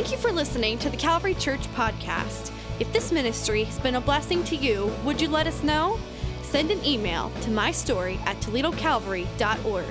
Thank you for listening to the Calvary Church podcast. If this ministry has been a blessing to you, would you let us know? Send an email to mystory at toledocalvary.org.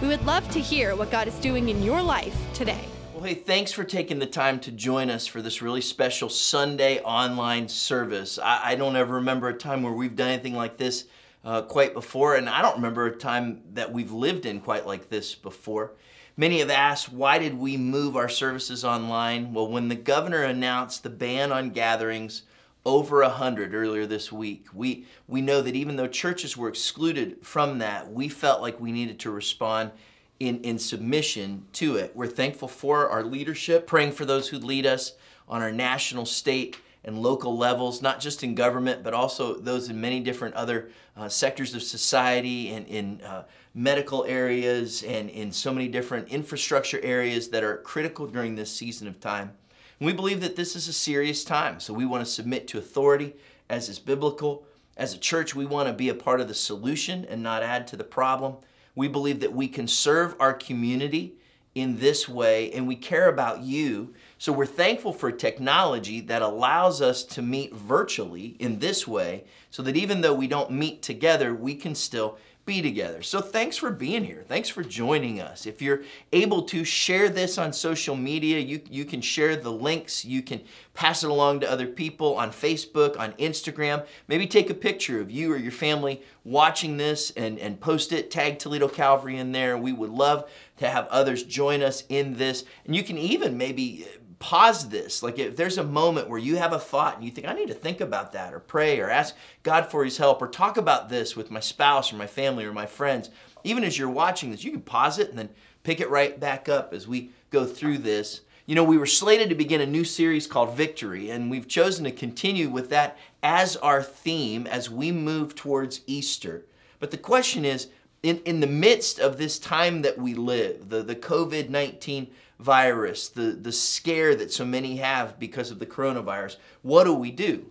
We would love to hear what God is doing in your life today. Well, hey, thanks for taking the time to join us for this really special Sunday online service. I, I don't ever remember a time where we've done anything like this uh, quite before, and I don't remember a time that we've lived in quite like this before. Many have asked, why did we move our services online? Well, when the governor announced the ban on gatherings over 100 earlier this week, we, we know that even though churches were excluded from that, we felt like we needed to respond in, in submission to it. We're thankful for our leadership, praying for those who lead us on our national, state, and local levels, not just in government, but also those in many different other uh, sectors of society and in uh, medical areas and in so many different infrastructure areas that are critical during this season of time. And we believe that this is a serious time, so we want to submit to authority as is biblical. As a church, we want to be a part of the solution and not add to the problem. We believe that we can serve our community in this way, and we care about you. So we're thankful for technology that allows us to meet virtually in this way, so that even though we don't meet together, we can still be together. So thanks for being here. Thanks for joining us. If you're able to share this on social media, you, you can share the links. You can pass it along to other people on Facebook, on Instagram. Maybe take a picture of you or your family watching this and, and post it. Tag Toledo Calvary in there. We would love to have others join us in this. And you can even maybe pause this. Like if there's a moment where you have a thought and you think, I need to think about that, or pray, or ask God for His help, or talk about this with my spouse, or my family, or my friends, even as you're watching this, you can pause it and then pick it right back up as we go through this. You know, we were slated to begin a new series called Victory, and we've chosen to continue with that as our theme as we move towards Easter. But the question is, in, in the midst of this time that we live, the, the COVID 19 virus, the, the scare that so many have because of the coronavirus, what do we do?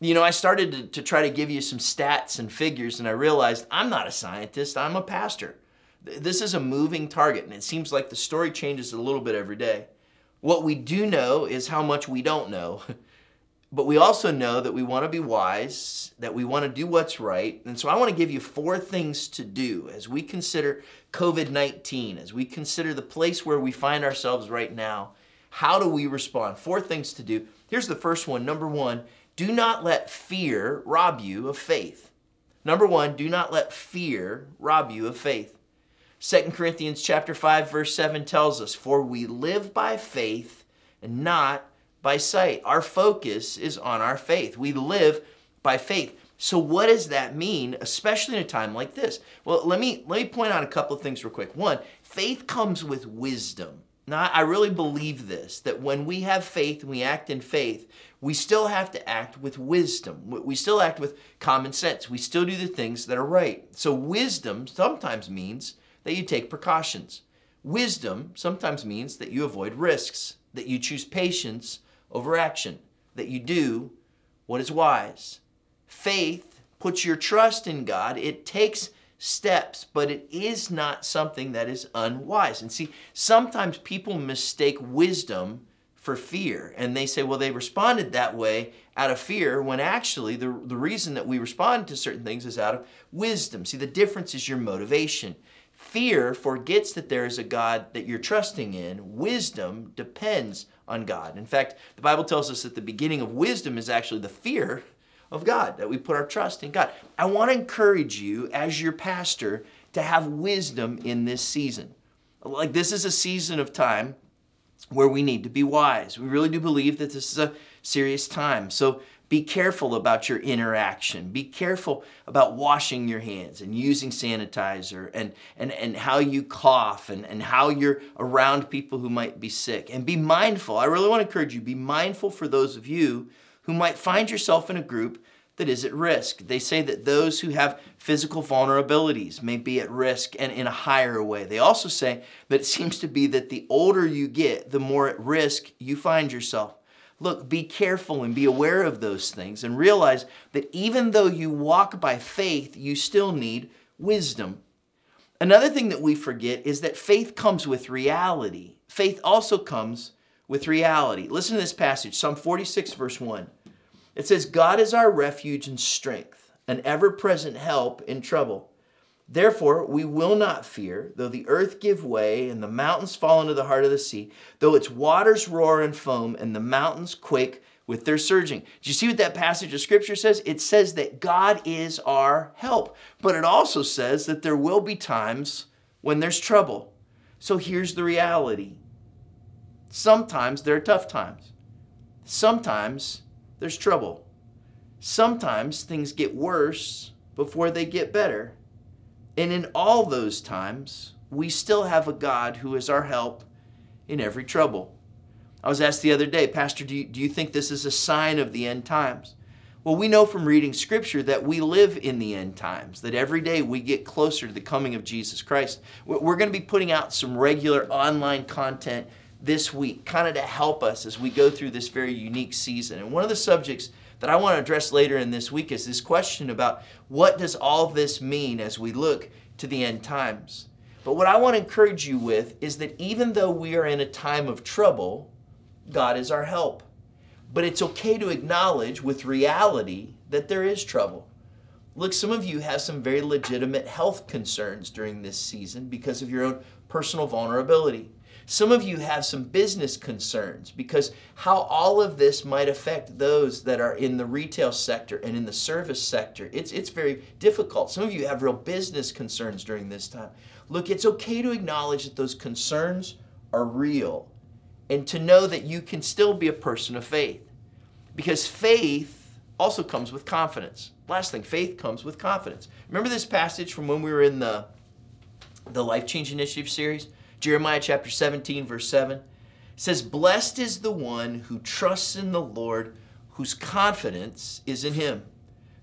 You know, I started to, to try to give you some stats and figures, and I realized I'm not a scientist, I'm a pastor. This is a moving target, and it seems like the story changes a little bit every day. What we do know is how much we don't know. But we also know that we want to be wise, that we want to do what's right. And so I want to give you four things to do as we consider COVID 19, as we consider the place where we find ourselves right now. How do we respond? Four things to do. Here's the first one. Number one, do not let fear rob you of faith. Number one, do not let fear rob you of faith. 2 Corinthians chapter 5 verse 7 tells us, "For we live by faith and not by sight. Our focus is on our faith. We live by faith. So what does that mean, especially in a time like this? Well, let me let me point out a couple of things real quick. One, faith comes with wisdom. Now, I really believe this that when we have faith and we act in faith, we still have to act with wisdom. We still act with common sense. We still do the things that are right. So, wisdom sometimes means that you take precautions. Wisdom sometimes means that you avoid risks, that you choose patience over action, that you do what is wise. Faith puts your trust in God. It takes steps, but it is not something that is unwise. And see, sometimes people mistake wisdom for fear. And they say, well, they responded that way out of fear, when actually the, the reason that we respond to certain things is out of wisdom. See, the difference is your motivation. Fear forgets that there is a God that you're trusting in. Wisdom depends on God. In fact, the Bible tells us that the beginning of wisdom is actually the fear of God, that we put our trust in God. I want to encourage you, as your pastor, to have wisdom in this season. Like, this is a season of time where we need to be wise. We really do believe that this is a serious time. So, be careful about your interaction. Be careful about washing your hands and using sanitizer and, and, and how you cough and, and how you're around people who might be sick. And be mindful. I really want to encourage you be mindful for those of you who might find yourself in a group that is at risk. They say that those who have physical vulnerabilities may be at risk and in a higher way. They also say that it seems to be that the older you get, the more at risk you find yourself. Look, be careful and be aware of those things and realize that even though you walk by faith, you still need wisdom. Another thing that we forget is that faith comes with reality. Faith also comes with reality. Listen to this passage, Psalm 46, verse 1. It says, God is our refuge and strength, an ever present help in trouble. Therefore, we will not fear, though the earth give way and the mountains fall into the heart of the sea, though its waters roar and foam and the mountains quake with their surging. Do you see what that passage of scripture says? It says that God is our help, but it also says that there will be times when there's trouble. So here's the reality sometimes there are tough times, sometimes there's trouble, sometimes things get worse before they get better. And in all those times, we still have a God who is our help in every trouble. I was asked the other day, Pastor, do you, do you think this is a sign of the end times? Well, we know from reading Scripture that we live in the end times, that every day we get closer to the coming of Jesus Christ. We're going to be putting out some regular online content this week, kind of to help us as we go through this very unique season. And one of the subjects that I want to address later in this week is this question about what does all this mean as we look to the end times. But what I want to encourage you with is that even though we are in a time of trouble, God is our help. But it's okay to acknowledge with reality that there is trouble. Look, some of you have some very legitimate health concerns during this season because of your own personal vulnerability. Some of you have some business concerns because how all of this might affect those that are in the retail sector and in the service sector. It's, it's very difficult. Some of you have real business concerns during this time. Look, it's okay to acknowledge that those concerns are real and to know that you can still be a person of faith because faith also comes with confidence. Last thing, faith comes with confidence. Remember this passage from when we were in the, the Life Change Initiative series? Jeremiah chapter 17, verse 7 says, Blessed is the one who trusts in the Lord, whose confidence is in him.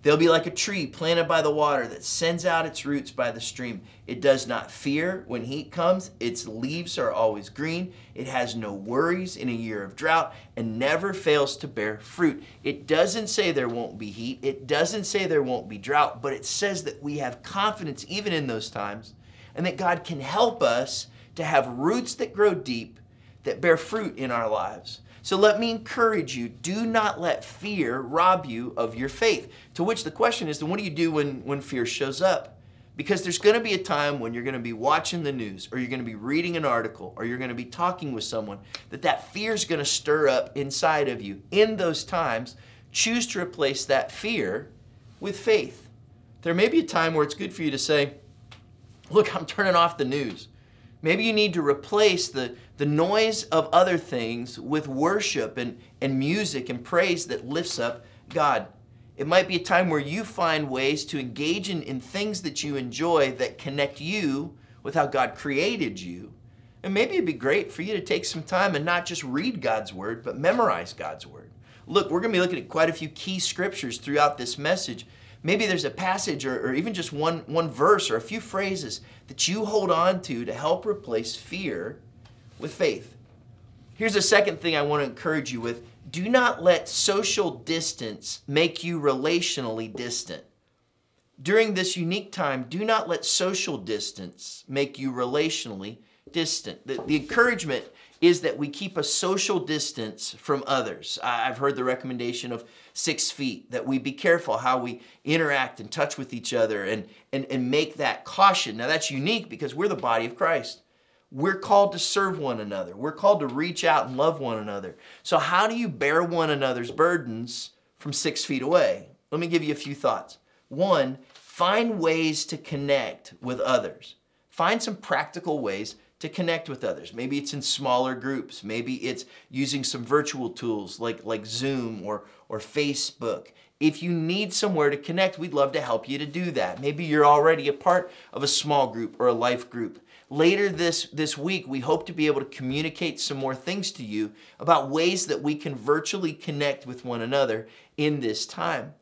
They'll be like a tree planted by the water that sends out its roots by the stream. It does not fear when heat comes. Its leaves are always green. It has no worries in a year of drought and never fails to bear fruit. It doesn't say there won't be heat. It doesn't say there won't be drought, but it says that we have confidence even in those times and that God can help us to have roots that grow deep, that bear fruit in our lives. So let me encourage you do not let fear rob you of your faith. To which the question is then what do you do when, when fear shows up? Because there's going to be a time when you're going to be watching the news or you're going to be reading an article or you're going to be talking with someone that that fear is going to stir up inside of you. In those times, choose to replace that fear with faith. There may be a time where it's good for you to say, Look, I'm turning off the news. Maybe you need to replace the, the noise of other things with worship and, and music and praise that lifts up God. It might be a time where you find ways to engage in, in things that you enjoy that connect you with how God created you. And maybe it'd be great for you to take some time and not just read God's word, but memorize God's word. Look, we're going to be looking at quite a few key scriptures throughout this message maybe there's a passage or, or, even just one, one verse or a few phrases that you hold on to to help replace fear with faith. Here's a second thing I want to encourage you with do not let social distance make you relationally distant. During this unique time, do not let social distance make you relationally distant. The, the encouragement is that we keep a social distance from others. I've heard the recommendation of six feet, that we be careful how we interact and touch with each other and, and, and make that caution. Now, that's unique because we're the body of Christ. We're called to serve one another, we're called to reach out and love one another. So, how do you bear one another's burdens from six feet away? Let me give you a few thoughts. One, find ways to connect with others. Find some practical ways to connect with others. Maybe it's in smaller groups. Maybe it's using some virtual tools like, like Zoom or, or Facebook. If you need somewhere to connect, we'd love to help you to do that. Maybe you're already a part of a small group or a life group. Later this, this week, we hope to be able to communicate some more things to you about ways that we can virtually connect with one another in this time.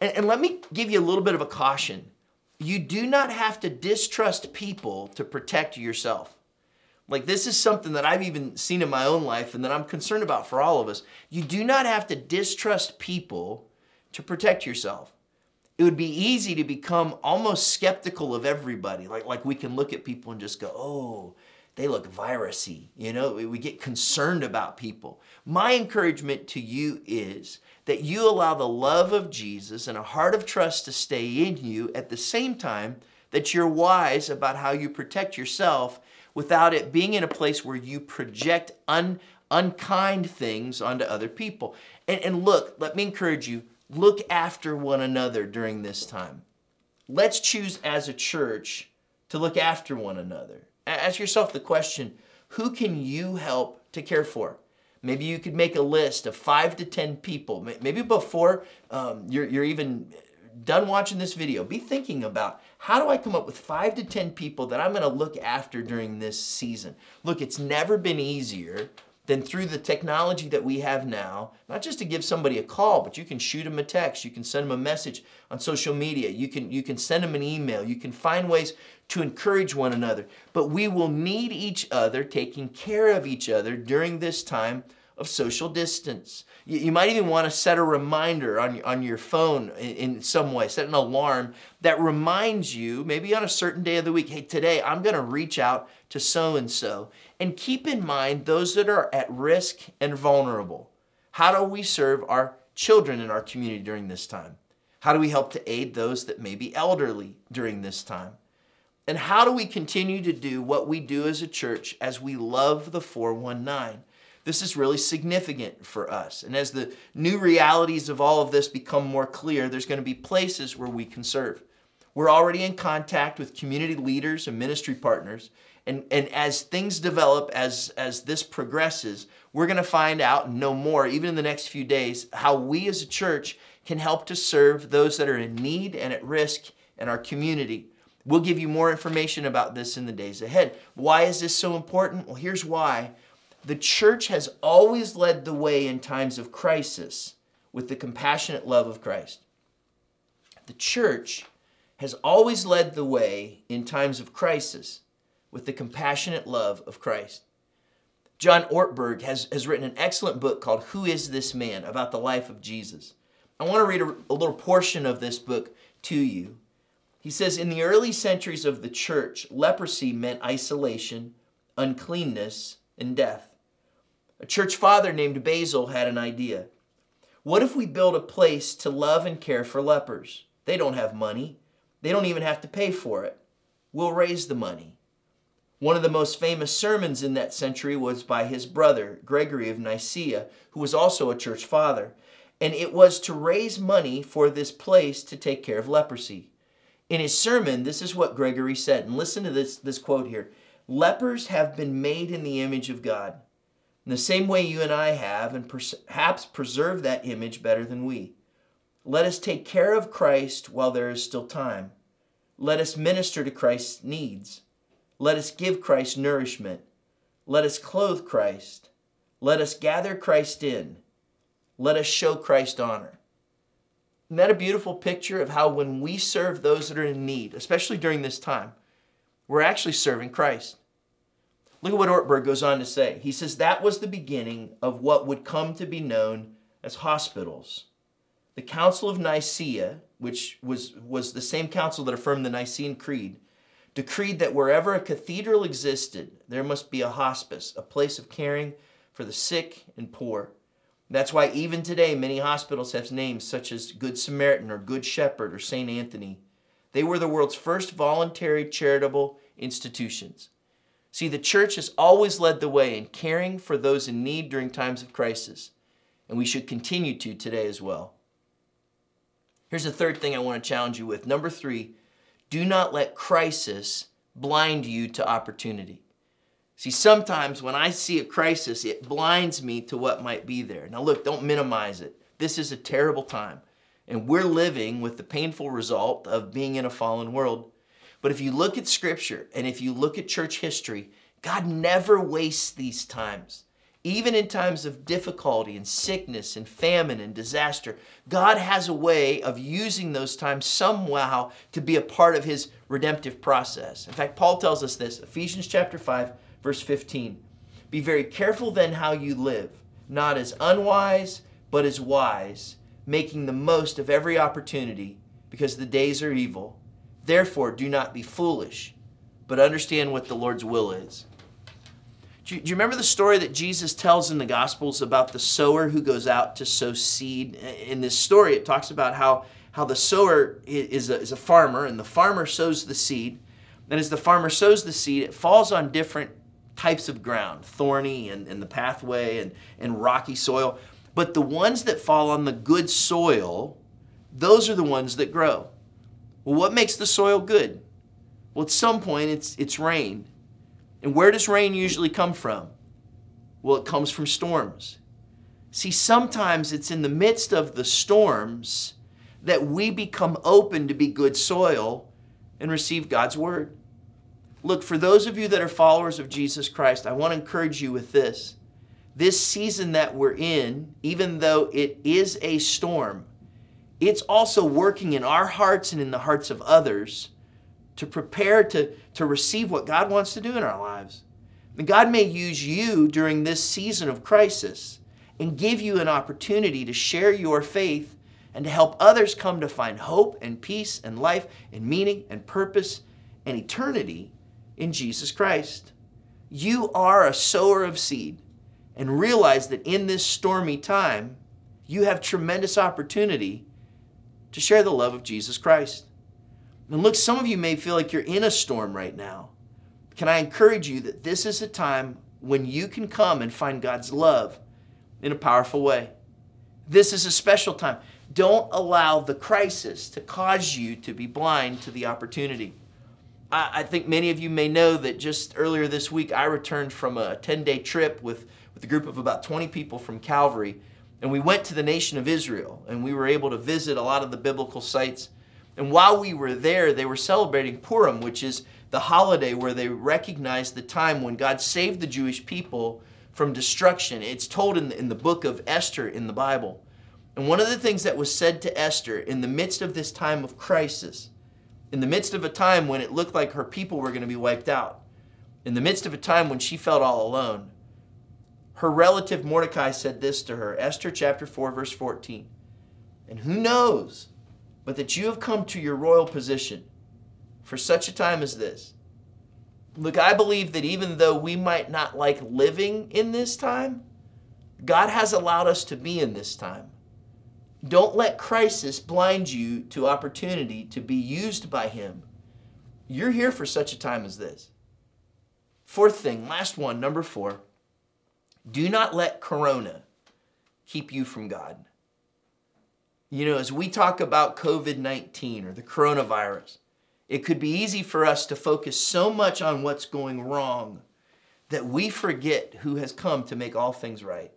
And, and let me give you a little bit of a caution. You do not have to distrust people to protect yourself. Like, this is something that I've even seen in my own life and that I'm concerned about for all of us. You do not have to distrust people to protect yourself. It would be easy to become almost skeptical of everybody. Like, like we can look at people and just go, oh, they look virusy. You know, we get concerned about people. My encouragement to you is that you allow the love of Jesus and a heart of trust to stay in you at the same time that you're wise about how you protect yourself without it being in a place where you project un, unkind things onto other people. And, and look, let me encourage you look after one another during this time. Let's choose as a church to look after one another. Ask yourself the question who can you help to care for? Maybe you could make a list of five to 10 people. Maybe before um, you're, you're even done watching this video, be thinking about how do I come up with five to 10 people that I'm going to look after during this season? Look, it's never been easier than through the technology that we have now, not just to give somebody a call, but you can shoot them a text, you can send them a message on social media, you can, you can send them an email, you can find ways to encourage one another. But we will need each other, taking care of each other during this time of social distance. You, you might even want to set a reminder on, on your phone in, in some way, set an alarm that reminds you, maybe on a certain day of the week, hey, today I'm going to reach out to so and so. And keep in mind those that are at risk and vulnerable. How do we serve our children in our community during this time? How do we help to aid those that may be elderly during this time? And how do we continue to do what we do as a church as we love the 419? This is really significant for us. And as the new realities of all of this become more clear, there's going to be places where we can serve. We're already in contact with community leaders and ministry partners. And, and as things develop, as, as this progresses, we're going to find out and know more, even in the next few days, how we as a church can help to serve those that are in need and at risk in our community. We'll give you more information about this in the days ahead. Why is this so important? Well, here's why the church has always led the way in times of crisis with the compassionate love of Christ. The church has always led the way in times of crisis with the compassionate love of Christ. John Ortberg has, has written an excellent book called Who is This Man? about the life of Jesus. I want to read a, a little portion of this book to you. He says In the early centuries of the church, leprosy meant isolation, uncleanness, and death. A church father named Basil had an idea. What if we build a place to love and care for lepers? They don't have money. They don't even have to pay for it. We'll raise the money. One of the most famous sermons in that century was by his brother, Gregory of Nyssa, who was also a church father. And it was to raise money for this place to take care of leprosy. In his sermon, this is what Gregory said. And listen to this, this quote here Lepers have been made in the image of God in the same way you and I have, and perhaps preserve that image better than we. Let us take care of Christ while there is still time. Let us minister to Christ's needs. Let us give Christ nourishment. Let us clothe Christ. Let us gather Christ in. Let us show Christ honor. Isn't that a beautiful picture of how when we serve those that are in need, especially during this time, we're actually serving Christ? Look at what Ortberg goes on to say. He says that was the beginning of what would come to be known as hospitals. The Council of Nicaea, which was, was the same council that affirmed the Nicene Creed, decreed that wherever a cathedral existed, there must be a hospice, a place of caring for the sick and poor. That's why even today many hospitals have names such as Good Samaritan or Good Shepherd or St. Anthony. They were the world's first voluntary charitable institutions. See, the church has always led the way in caring for those in need during times of crisis, and we should continue to today as well. Here's a third thing I want to challenge you with. Number three, do not let crisis blind you to opportunity. See, sometimes when I see a crisis, it blinds me to what might be there. Now, look, don't minimize it. This is a terrible time, and we're living with the painful result of being in a fallen world. But if you look at scripture and if you look at church history, God never wastes these times. Even in times of difficulty and sickness and famine and disaster, God has a way of using those times somehow to be a part of his redemptive process. In fact, Paul tells us this, Ephesians chapter 5, verse 15. Be very careful then how you live, not as unwise, but as wise, making the most of every opportunity, because the days are evil. Therefore, do not be foolish, but understand what the Lord's will is. Do you, do you, remember the story that Jesus tells in the Gospels about the sower who goes out to sow seed? In this story, it talks about how, how the sower is a, is a farmer, and the farmer sows the seed. And as the farmer sows the seed, it falls on different types of ground thorny and, and the pathway and, and rocky soil. But the ones that fall on the good soil, those are the ones that grow. Well, what makes the soil good? Well, at some point, it's, it's rain. And where does rain usually come from? Well, it comes from storms. See, sometimes it's in the midst of the storms that we become open to be good soil and receive God's word. Look, for those of you that are followers of Jesus Christ, I want to encourage you with this. This season that we're in, even though it is a storm, it's also working in our hearts and in the hearts of others to prepare to, to receive what God wants to do in our lives. And God may use you during this season of crisis and give you an opportunity to share your faith and to help others come to find hope and peace and life and meaning and purpose and eternity in Jesus Christ. You are a sower of seed and realize that in this stormy time, you have tremendous opportunity to share the love of Jesus Christ. And look, some of you may feel like you're in a storm right now. Can I encourage you that this is a time when you can come and find God's love in a powerful way? This is a special time. Don't allow the crisis to cause you to be blind to the opportunity. I, I think many of you may know that just earlier this week I returned from a 10 day trip with, with a group of about 20 people from Calvary. And we went to the nation of Israel and we were able to visit a lot of the biblical sites and while we were there, they were celebrating Purim, which is the holiday where they recognize the time when God saved the Jewish people from destruction. It's told in the, in the book of Esther in the Bible. And one of the things that was said to Esther in the midst of this time of crisis, in the midst of a time when it looked like her people were going to be wiped out, in the midst of a time when she felt all alone, her relative Mordecai said this to her Esther chapter 4, verse 14. And who knows but that you have come to your royal position for such a time as this. Look, I believe that even though we might not like living in this time, God has allowed us to be in this time. Don't let crisis blind you to opportunity to be used by Him. You're here for such a time as this. Fourth thing, last one, number four. Do not let Corona keep you from God. You know, as we talk about COVID 19 or the coronavirus, it could be easy for us to focus so much on what's going wrong that we forget who has come to make all things right.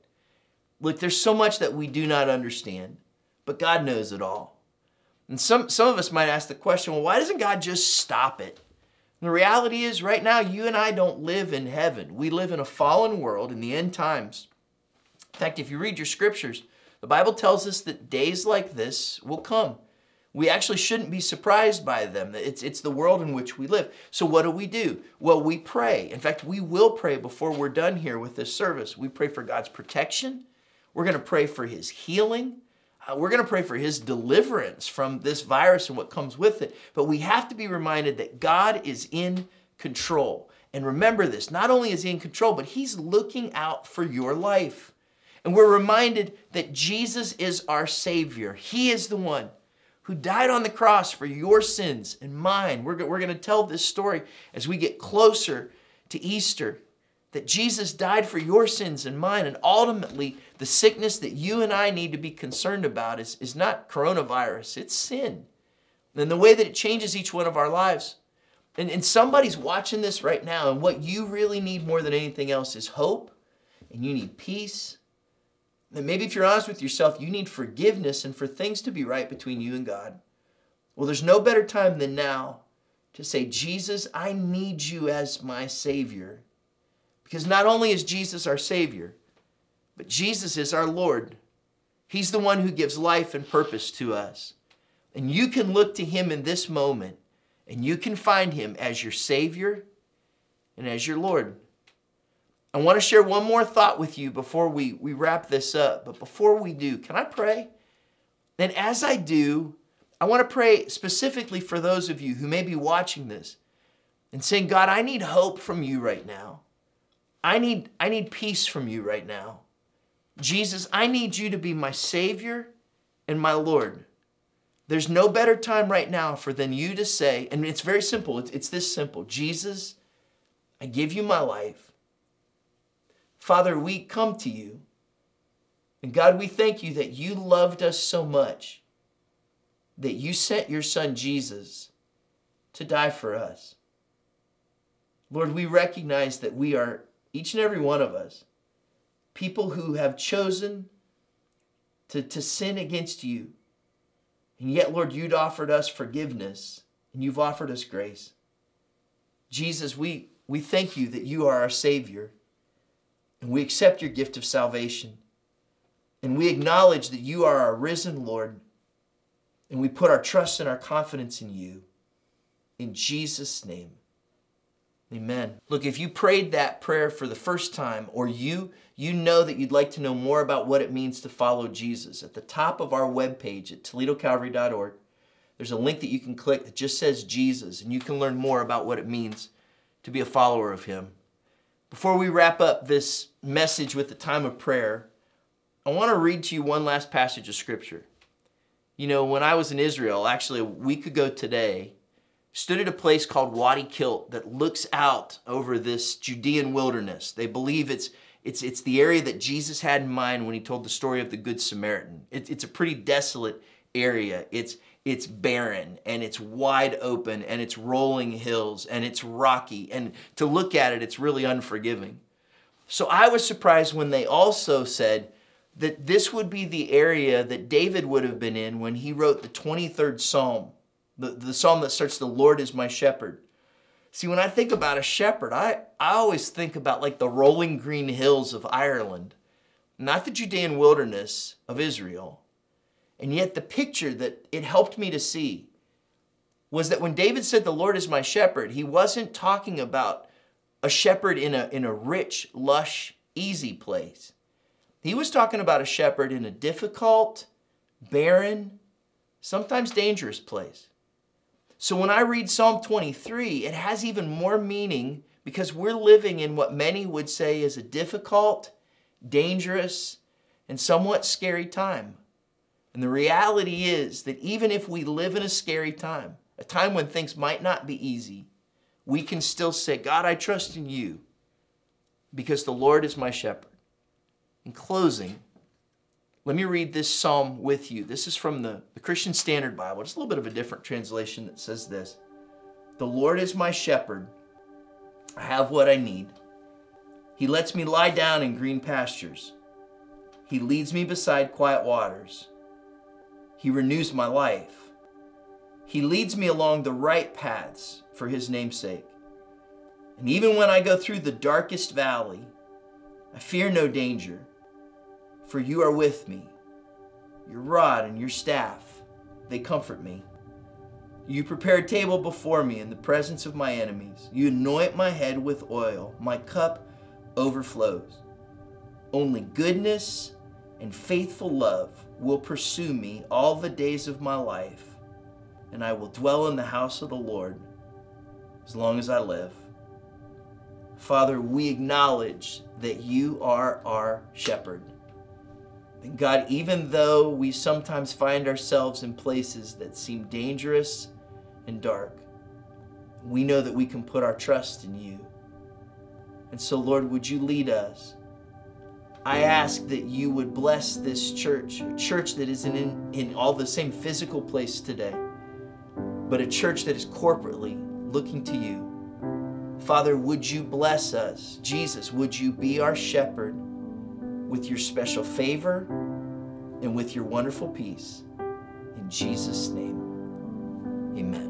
Look, there's so much that we do not understand, but God knows it all. And some, some of us might ask the question well, why doesn't God just stop it? The reality is, right now, you and I don't live in heaven. We live in a fallen world in the end times. In fact, if you read your scriptures, the Bible tells us that days like this will come. We actually shouldn't be surprised by them. It's, it's the world in which we live. So, what do we do? Well, we pray. In fact, we will pray before we're done here with this service. We pray for God's protection. We're going to pray for His healing. Uh, we're going to pray for His deliverance from this virus and what comes with it. But we have to be reminded that God is in control. And remember this not only is He in control, but He's looking out for your life. And we're reminded that Jesus is our Savior. He is the one who died on the cross for your sins and mine. We're, we're going to tell this story as we get closer to Easter that Jesus died for your sins and mine. And ultimately, the sickness that you and I need to be concerned about is, is not coronavirus, it's sin. And the way that it changes each one of our lives. And, and somebody's watching this right now, and what you really need more than anything else is hope, and you need peace, and maybe if you're honest with yourself, you need forgiveness and for things to be right between you and God. Well, there's no better time than now to say, Jesus, I need you as my Savior. Because not only is Jesus our Savior, but Jesus is our Lord. He's the one who gives life and purpose to us. And you can look to Him in this moment and you can find Him as your Savior and as your Lord. I want to share one more thought with you before we, we wrap this up. But before we do, can I pray? And as I do, I want to pray specifically for those of you who may be watching this and saying, God, I need hope from you right now. I need, I need peace from you right now. Jesus, I need you to be my Savior and my Lord. There's no better time right now for than you to say, and it's very simple. It's, it's this simple Jesus, I give you my life. Father, we come to you. And God, we thank you that you loved us so much that you sent your son Jesus to die for us. Lord, we recognize that we are, each and every one of us, people who have chosen to, to sin against you. And yet, Lord, you'd offered us forgiveness and you've offered us grace. Jesus, we, we thank you that you are our Savior and we accept your gift of salvation. And we acknowledge that you are our risen Lord and we put our trust and our confidence in you. In Jesus' name. Amen. Look, if you prayed that prayer for the first time or you you know that you'd like to know more about what it means to follow Jesus, at the top of our webpage at toledocalvary.org, there's a link that you can click that just says Jesus and you can learn more about what it means to be a follower of him. Before we wrap up this message with the time of prayer, I want to read to you one last passage of scripture. You know, when I was in Israel, actually a week ago today, stood at a place called Wadi Kilt that looks out over this Judean wilderness. They believe it's it's it's the area that Jesus had in mind when he told the story of the Good Samaritan. It, it's a pretty desolate area. It's it's barren and it's wide open and it's rolling hills and it's rocky and to look at it, it's really unforgiving. So I was surprised when they also said that this would be the area that David would have been in when he wrote the 23rd Psalm the, the psalm that starts, The Lord is my shepherd. See, when I think about a shepherd, I, I always think about like the rolling green hills of Ireland, not the Judean wilderness of Israel. And yet, the picture that it helped me to see was that when David said, The Lord is my shepherd, he wasn't talking about a shepherd in a, in a rich, lush, easy place. He was talking about a shepherd in a difficult, barren, sometimes dangerous place. So when I read Psalm 23, it has even more meaning because we're living in what many would say is a difficult, dangerous, and somewhat scary time. And the reality is that even if we live in a scary time, a time when things might not be easy, we can still say, God, I trust in you because the Lord is my shepherd. In closing, let me read this psalm with you. This is from the, the Christian Standard Bible. It's a little bit of a different translation that says this The Lord is my shepherd. I have what I need. He lets me lie down in green pastures. He leads me beside quiet waters. He renews my life. He leads me along the right paths for his namesake. And even when I go through the darkest valley, I fear no danger for you are with me. Your rod and your staff, they comfort me. You prepare a table before me in the presence of my enemies. You anoint my head with oil. My cup overflows. Only goodness and faithful love will pursue me all the days of my life, and I will dwell in the house of the Lord as long as I live. Father, we acknowledge that you are our shepherd. And God, even though we sometimes find ourselves in places that seem dangerous and dark, we know that we can put our trust in you. And so, Lord, would you lead us? I ask that you would bless this church, a church that isn't in, in all the same physical place today, but a church that is corporately looking to you. Father, would you bless us? Jesus, would you be our shepherd? With your special favor and with your wonderful peace. In Jesus' name, amen.